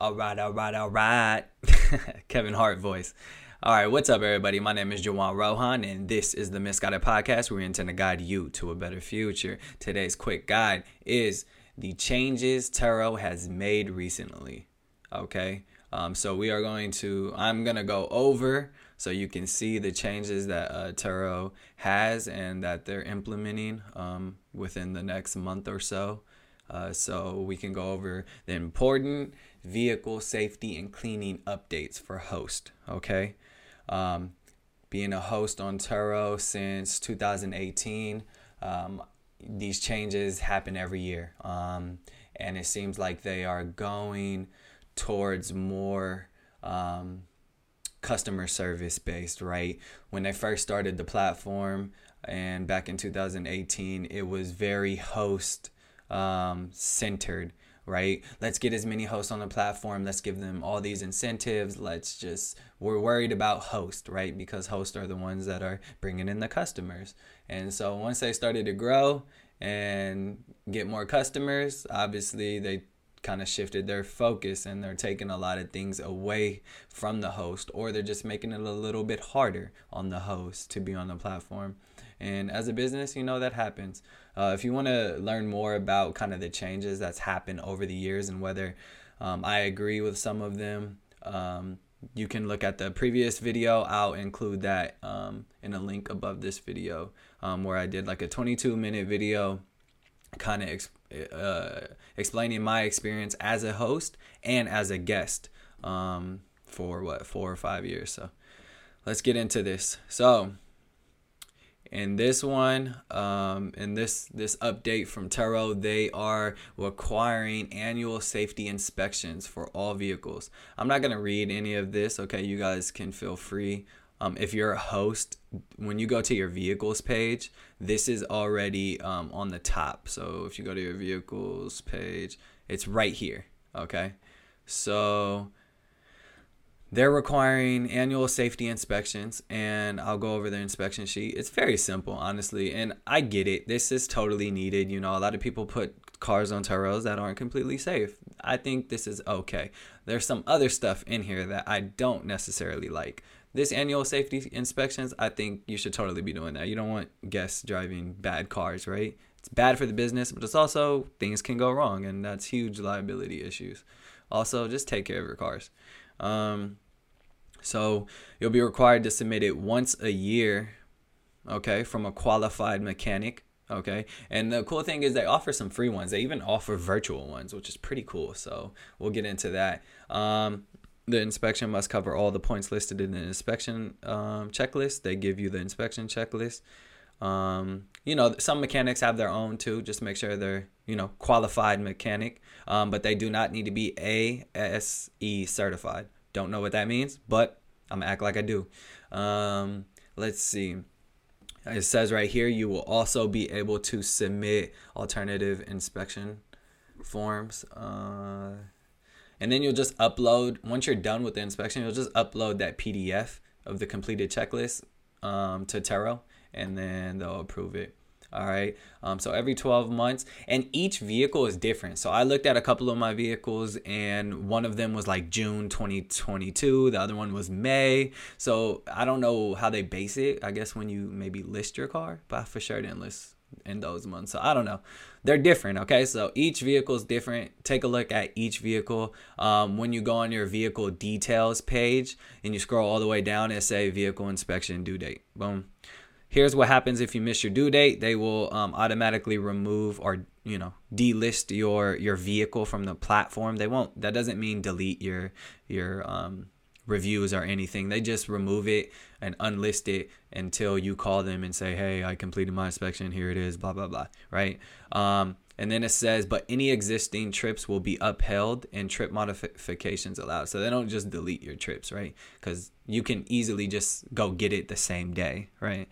All right, all right, all right. Kevin Hart voice. All right, what's up, everybody? My name is Juwan Rohan, and this is the Misguided Podcast where we intend to guide you to a better future. Today's quick guide is the changes Turo has made recently. Okay, um, so we are going to, I'm going to go over so you can see the changes that uh, Turo has and that they're implementing um, within the next month or so. Uh, so we can go over the important vehicle safety and cleaning updates for host. Okay, um, being a host on Turo since 2018, um, these changes happen every year, um, and it seems like they are going towards more um, customer service based. Right when they first started the platform, and back in 2018, it was very host um, centered right? Let's get as many hosts on the platform. Let's give them all these incentives. Let's just, we're worried about host, right? Because hosts are the ones that are bringing in the customers. And so once they started to grow and get more customers, obviously they kind of shifted their focus and they're taking a lot of things away from the host or they're just making it a little bit harder on the host to be on the platform. And as a business, you know that happens. Uh, if you want to learn more about kind of the changes that's happened over the years and whether um, I agree with some of them, um, you can look at the previous video. I'll include that um, in a link above this video um, where I did like a 22 minute video kind of ex- uh, explaining my experience as a host and as a guest um, for what, four or five years. So let's get into this. So, in this one, um, in this this update from Turo, they are requiring annual safety inspections for all vehicles. I'm not gonna read any of this. Okay, you guys can feel free. Um, if you're a host, when you go to your vehicles page, this is already um, on the top. So if you go to your vehicles page, it's right here. Okay, so they're requiring annual safety inspections, and I'll go over the inspection sheet. It's very simple, honestly, and I get it. This is totally needed. You know, a lot of people put cars on Turos that aren't completely safe. I think this is okay. There's some other stuff in here that I don't necessarily like. This annual safety inspections, I think you should totally be doing that. You don't want guests driving bad cars, right? It's bad for the business, but it's also things can go wrong, and that's huge liability issues. Also, just take care of your cars. Um, so you'll be required to submit it once a year, okay, from a qualified mechanic. Okay. And the cool thing is they offer some free ones. They even offer virtual ones, which is pretty cool. So we'll get into that. Um, the inspection must cover all the points listed in the inspection um, checklist. They give you the inspection checklist. Um, you know, some mechanics have their own too. Just make sure they're, you know, qualified mechanic. Um, but they do not need to be ASE certified. Don't know what that means, but I'm gonna act like I do. Um, let's see. It says right here you will also be able to submit alternative inspection forms. Uh, and then you'll just upload, once you're done with the inspection, you'll just upload that PDF of the completed checklist um, to Turo and then they'll approve it. All right. Um, so every 12 months, and each vehicle is different. So I looked at a couple of my vehicles, and one of them was like June 2022. The other one was May. So I don't know how they base it. I guess when you maybe list your car, but I for sure didn't list in those months. So I don't know. They're different. Okay. So each vehicle is different. Take a look at each vehicle. Um, when you go on your vehicle details page and you scroll all the way down, it say vehicle inspection due date. Boom here's what happens if you miss your due date. They will um, automatically remove or you know delist your your vehicle from the platform. They won't that doesn't mean delete your your um, reviews or anything. They just remove it and unlist it until you call them and say hey i completed my inspection. Here it is blah blah blah right? Um, and then it says but any existing trips will be upheld and trip modifications allowed so they don't just delete your trips right because you can easily just go get it the same day right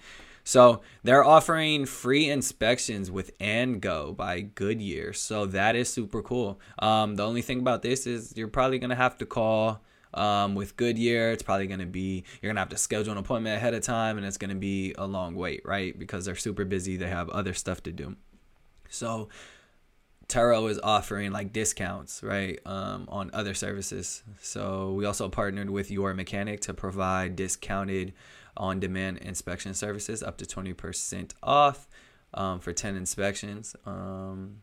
so they're offering free inspections with AndGo by Goodyear. So that is super cool. Um, the only thing about this is you're probably gonna have to call um, with Goodyear. It's probably gonna be you're gonna have to schedule an appointment ahead of time, and it's gonna be a long wait, right? Because they're super busy. They have other stuff to do. So Turo is offering like discounts, right, um, on other services. So we also partnered with Your Mechanic to provide discounted on-demand inspection services up to 20% off um, for 10 inspections. Um,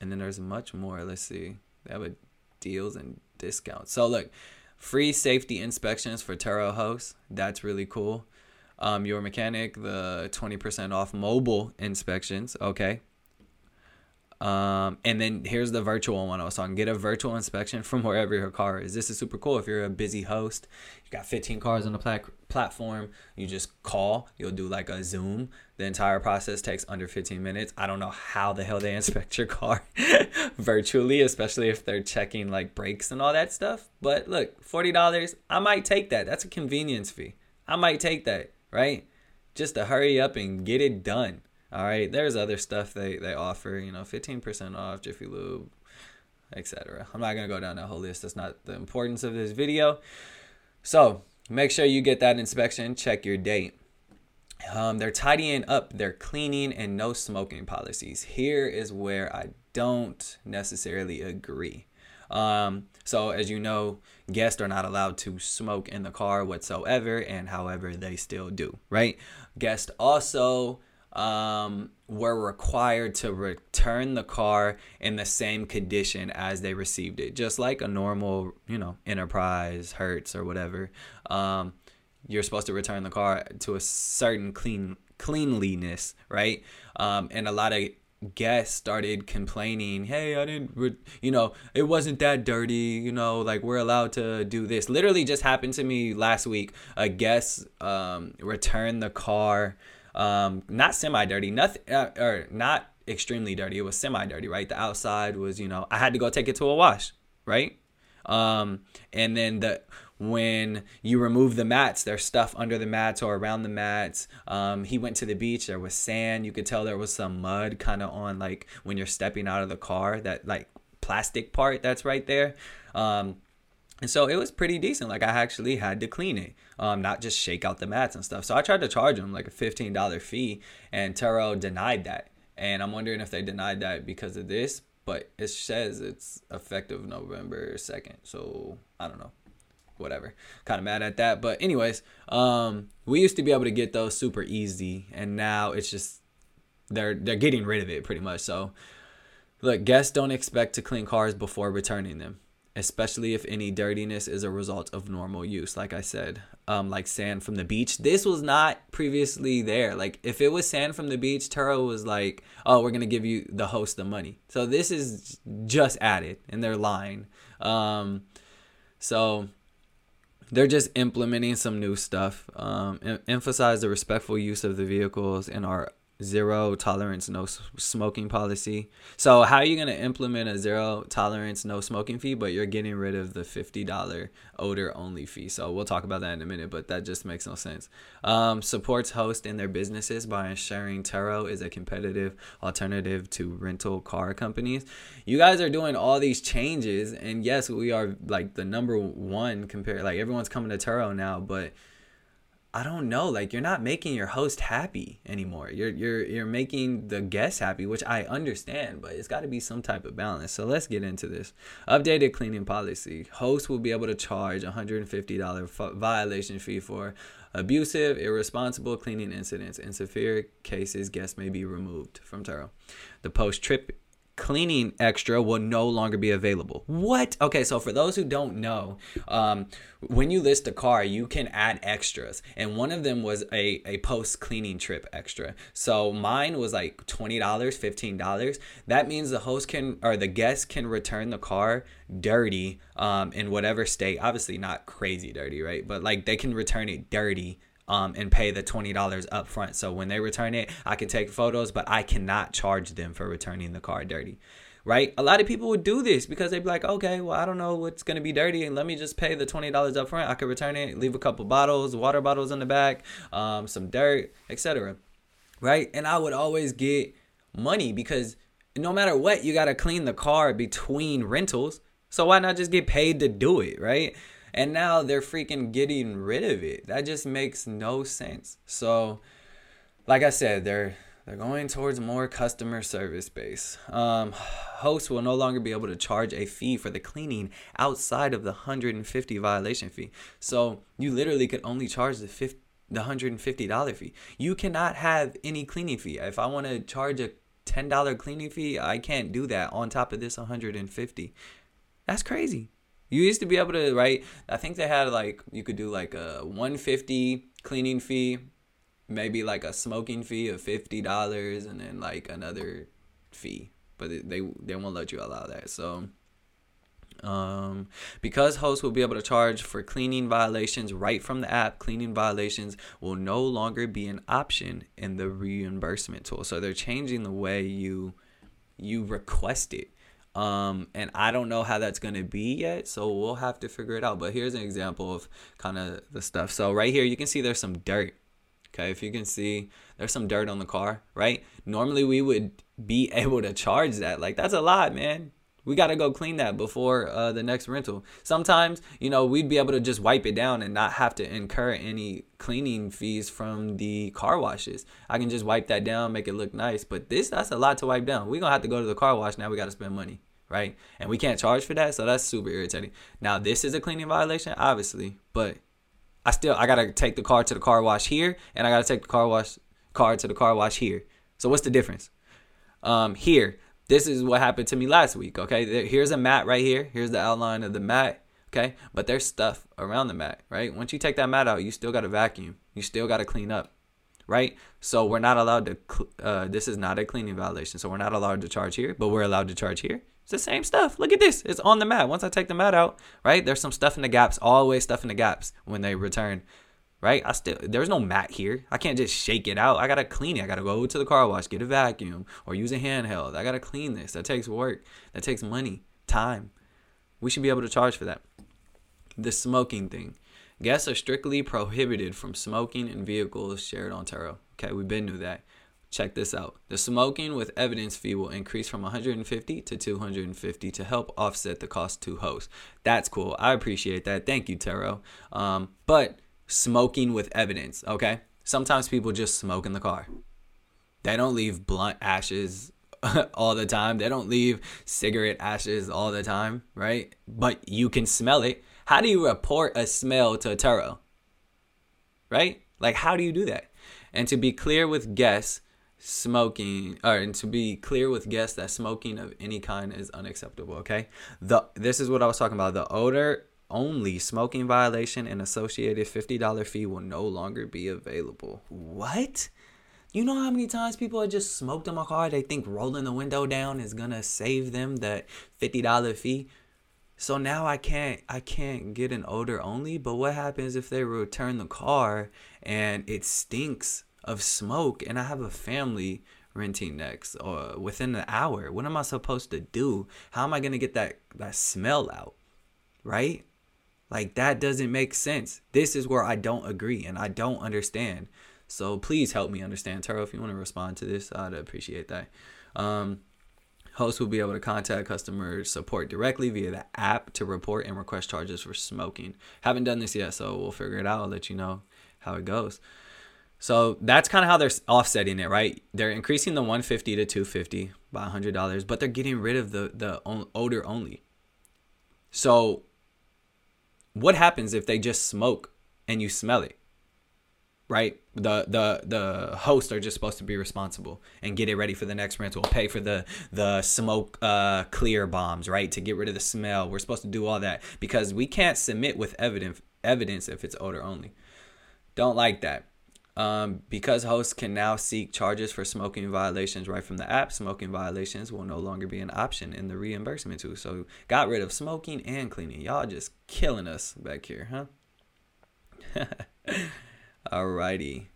and then there's much more. Let's see. They have a deals and discounts. So look, free safety inspections for Turo hosts. That's really cool. Um, your mechanic, the 20% off mobile inspections. Okay. Um, and then here's the virtual one I was talking. Get a virtual inspection from wherever your car is. This is super cool. If you're a busy host, you got 15 cars on the plat- platform, you just call, you'll do like a Zoom. The entire process takes under 15 minutes. I don't know how the hell they inspect your car virtually, especially if they're checking like brakes and all that stuff. But look, $40, I might take that. That's a convenience fee. I might take that, right? Just to hurry up and get it done. All right, there's other stuff they they offer, you know, 15% off Jiffy Lube, etc. I'm not going to go down that whole list. That's not the importance of this video. So, make sure you get that inspection, check your date. Um, they're tidying up their cleaning and no smoking policies. Here is where I don't necessarily agree. Um, so, as you know, guests are not allowed to smoke in the car whatsoever, and however, they still do, right? Guests also um, were required to return the car in the same condition as they received it, just like a normal, you know, Enterprise, Hertz, or whatever. Um, you're supposed to return the car to a certain clean cleanliness, right? Um, and a lot of guests started complaining, "Hey, I didn't, re- you know, it wasn't that dirty, you know, like we're allowed to do this." Literally, just happened to me last week. A guest um, returned the car um, not semi dirty, nothing, uh, or not extremely dirty. It was semi dirty, right? The outside was, you know, I had to go take it to a wash, right? Um, and then the when you remove the mats, there's stuff under the mats or around the mats. Um, he went to the beach. There was sand. You could tell there was some mud kind of on like when you're stepping out of the car. That like plastic part that's right there. Um, and so it was pretty decent. Like I actually had to clean it, um, not just shake out the mats and stuff. So I tried to charge them like a fifteen dollar fee, and Turo denied that. And I'm wondering if they denied that because of this, but it says it's effective November second. So I don't know, whatever. Kind of mad at that, but anyways, um, we used to be able to get those super easy, and now it's just they're they're getting rid of it pretty much. So look, guests don't expect to clean cars before returning them especially if any dirtiness is a result of normal use like i said um, like sand from the beach. This was not previously there. Like if it was sand from the beach turo was like oh we're gonna give you the host the money. So this is just added and they're lying um, so they're just implementing some new stuff. Um, em- emphasize the respectful use of the vehicles and our zero tolerance no smoking policy. So how are you going to implement a zero tolerance no smoking fee but you're getting rid of the $50 odor only fee? So we'll talk about that in a minute but that just makes no sense. Um, supports hosts in their businesses by ensuring turo is a competitive alternative to rental car companies. You guys are doing all these changes and yes we are like the number one compared like everyone's coming to turo now but I don't know, like you're not making your host happy anymore. You're you're you're making the guest happy, which I understand, but it's got to be some type of balance. So let's get into this. Updated cleaning policy. Hosts will be able to charge $150 violation fee for abusive, irresponsible cleaning incidents. In severe cases, guests may be removed from Turo. The post trip cleaning extra will no longer be available. What? Okay, so for those who don't know, um, when you list a car, you can add extras, and one of them was a, a post cleaning trip extra. So mine was like twenty dollars, fifteen dollars. That means the host can or the guest can return the car dirty um, in whatever state. Obviously not crazy dirty, right? But like they can return it dirty um, and pay the $20 up front. So when they return it, I can take photos, but I cannot charge them for returning the car dirty. Right? A lot of people would do this because they'd be like, okay, well, I don't know what's to be dirty, and let me just pay the $20 up front. I could return it, leave a couple bottles, water bottles in the back, um, some dirt, etc. Right? And I would always get money because no matter what, you got to clean the car between rentals. So why not just get paid to do it, right? And now they're freaking getting rid of it. That just makes no sense. So, like I said, they're They're going towards more customer service base. Um, hosts will no longer be able to charge a fee for the cleaning outside of the 150 violation fee. So you literally could only charge the 50, the $150 fee. You cannot have any cleaning fee. If I want to charge a $10 cleaning fee, I can't do that on top of this 150. That's crazy. You used to be able to, right? I think they had like you could do like a 150 cleaning fee, maybe like a smoking fee of fifty dollars, and then like another fee. But they they won't let you allow that. So, um, because hosts will be able to charge for cleaning violations right from the app, cleaning violations will no longer be an option in the reimbursement tool. So they're changing the way you you request it. Um, and I don't know how that's gonna be yet, so we'll have to figure it out. But here's an example of kind of the stuff. So right here, you can see there's some dirt. Okay, if you can see, there's some dirt on the car, right? Normally we would be able to charge that. Like that's a lot, man. We got to go clean that before uh, the next rental. Sometimes, you know, we'd be able to just wipe it down and not have to incur any cleaning fees from the car washes. I can just wipe that down, make it look nice. But this, that's a lot to wipe down. We're going to have to go to the car wash. Now we got to spend money right? And we can't charge for that, so that's super irritating. Now this is a cleaning violation, obviously, but I still I gotta take the car to the car wash here, and I gotta take the car wash car to the car wash here. So what's the difference? Um, here, this is what happened to me last week. Okay, here's a mat right here. Here's the outline of the mat. Okay, but there's stuff around the mat, right? Once you take that mat out, you still gotta vacuum. You still gotta clean up right? So we're not allowed to. Uh, this is not a cleaning violation, so we're not allowed to charge here, but we're allowed to charge here. It's the same stuff. Look at this. It's on the mat. Once I take the mat out, right? There's some stuff in the gaps. Always stuff in the gaps when they return. Right? I still there's no mat here. I can't just shake it out. I gotta clean it. I gotta go to the car wash, get a vacuum, or use a handheld. I gotta clean this. That takes work. That takes money, time. We should be able to charge for that. The smoking thing. Guests are strictly prohibited from smoking in vehicles shared on Turo. Okay, we've been to that. Check this out. The smoking with evidence fee will increase from 150 to 250 to help offset the cost to host. That's cool. I appreciate that. Thank you, Turo. Um, but smoking with evidence, okay? Sometimes people just smoke in the car. They don't leave blunt ashes all the time. They don't leave cigarette ashes all the time, right? But you can smell it. How do you report a smell to a Turo? Right? Like, how do you do that? And to be clear with guests, smoking or and to be clear with guests that smoking of any kind is unacceptable okay the this is what i was talking about the odor only smoking violation and associated $50 fee will no longer be available what you know how many times people have just smoked in my car they think rolling the window down is gonna save them that $50 fee so now i can't i can't get an odor only but what happens if they return the car and it stinks of smoke and I have a family renting next or within an hour. What am I supposed to do? How am I to get that that smell out? Right? Like that doesn't make sense. This is where I don't agree and I don't understand. So please help me understand. Turo, if you want to respond to this, I'd appreciate that. Um, hosts will be able to contact customer support directly via the app to report and request charges for smoking. Haven't done this yet, so we'll figure it out. I'll let you know how it goes. So that's kind of how they're offsetting it, right? They're increasing the 150 to 250 by $100, but they're getting rid of the the odor only. So what happens if they just smoke and you smell it? Right? The the the hosts are just supposed to be responsible and get it ready for the next rental, pay for the the smoke uh clear bombs, right? To get rid of the smell. We're supposed to do all that because we can't submit with evidence evidence if it's odor only. Don't like that. Um, because hosts can now seek charges for smoking violations right from the app, smoking violations will no longer be an option in the reimbursement tool. So got rid of smoking and cleaning. Y'all just killing us back here, huh? Alrighty.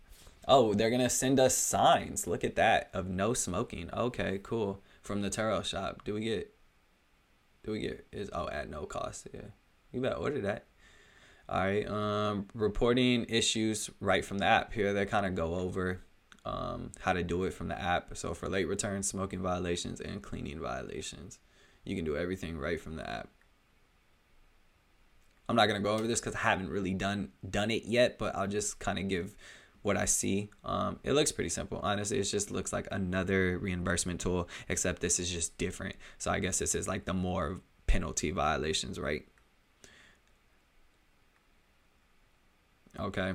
Oh, they're gonna send us signs. Look at that of no smoking. Okay, cool. From the Turo shop. Do we get? Do we get? Is oh at no cost? Yeah, you better order that. All right, um, reporting issues right from the app. Here they kind of go over um, how to do it from the app. So for late returns, smoking violations, and cleaning violations, you can do everything right from the app. I'm not gonna go over this because I haven't really done done it yet, but I'll just kind of give what I see, um, it looks pretty simple. Honestly, it just looks like another reimbursement tool, except this is just different. So I guess this is like the more penalty violations, right? Okay.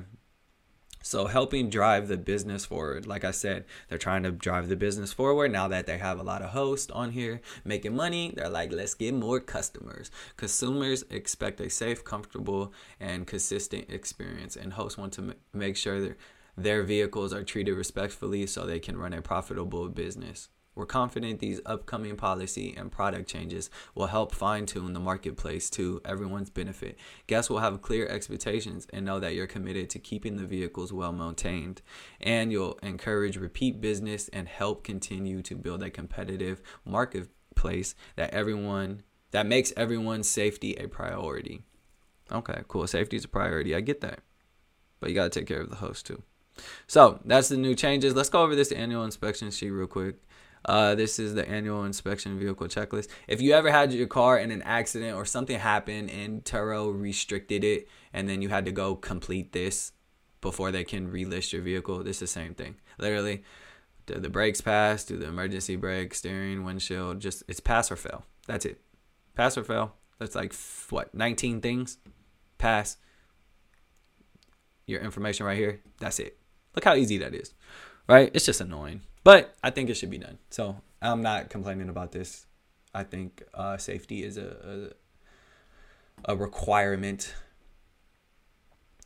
So helping drive the business forward. Like I said, they're trying to drive the business forward now that they have a lot of hosts on here making money. They're like, let's get more customers. Consumers expect a safe, comfortable, and consistent experience, and hosts want to make sure that their vehicles are treated respectfully so they can run a profitable business. We're confident these upcoming policy and product changes will help fine tune the marketplace to everyone's benefit. Guests will have clear expectations and know that you're committed to keeping the vehicles well maintained. And you'll encourage repeat business and help continue to build a competitive marketplace that everyone that makes everyone's safety a priority. Okay, cool. Safety is a priority. I get that. But you got to take care of the host too. So that's the new changes. Let's go over this annual inspection sheet real quick. Uh, this is the annual inspection vehicle checklist. If you ever had your car in an accident or something happened and Turo restricted it, and then you had to go complete this before they can relist your vehicle, this is the same thing. Literally, do the brakes pass, do the emergency brake, steering, windshield, just it's pass or fail. That's it. Pass or fail. That's like what 19 things. Pass. Your information right here. That's it. Look how easy that is, right? It's just annoying. But I think it should be done. So I'm not complaining about this. I think uh, safety is a, a, a requirement.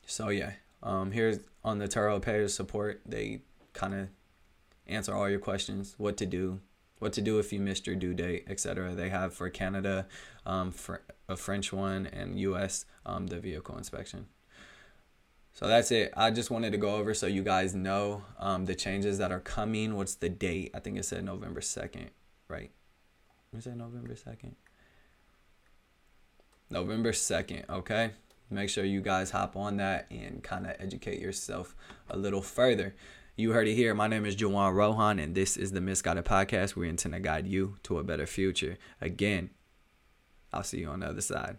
So yeah, um, here's on the Turo Payer support. They kind of answer all your questions, what to do, what to do if you missed your due date, etc. They have for Canada, um, for a French one, and U.S. Um, the vehicle inspection. So that's it. I just wanted to go over so you guys know um, the changes that are coming. What's the date? I think it said November 2nd, right? Was it November 2nd? November 2nd, okay? Make sure you guys hop on that and kind of educate yourself a little further. You heard it here. My name is Juwan Rohan, and this is the Misguided Podcast. We intend to guide you to a better future. Again, I'll see you on the other side.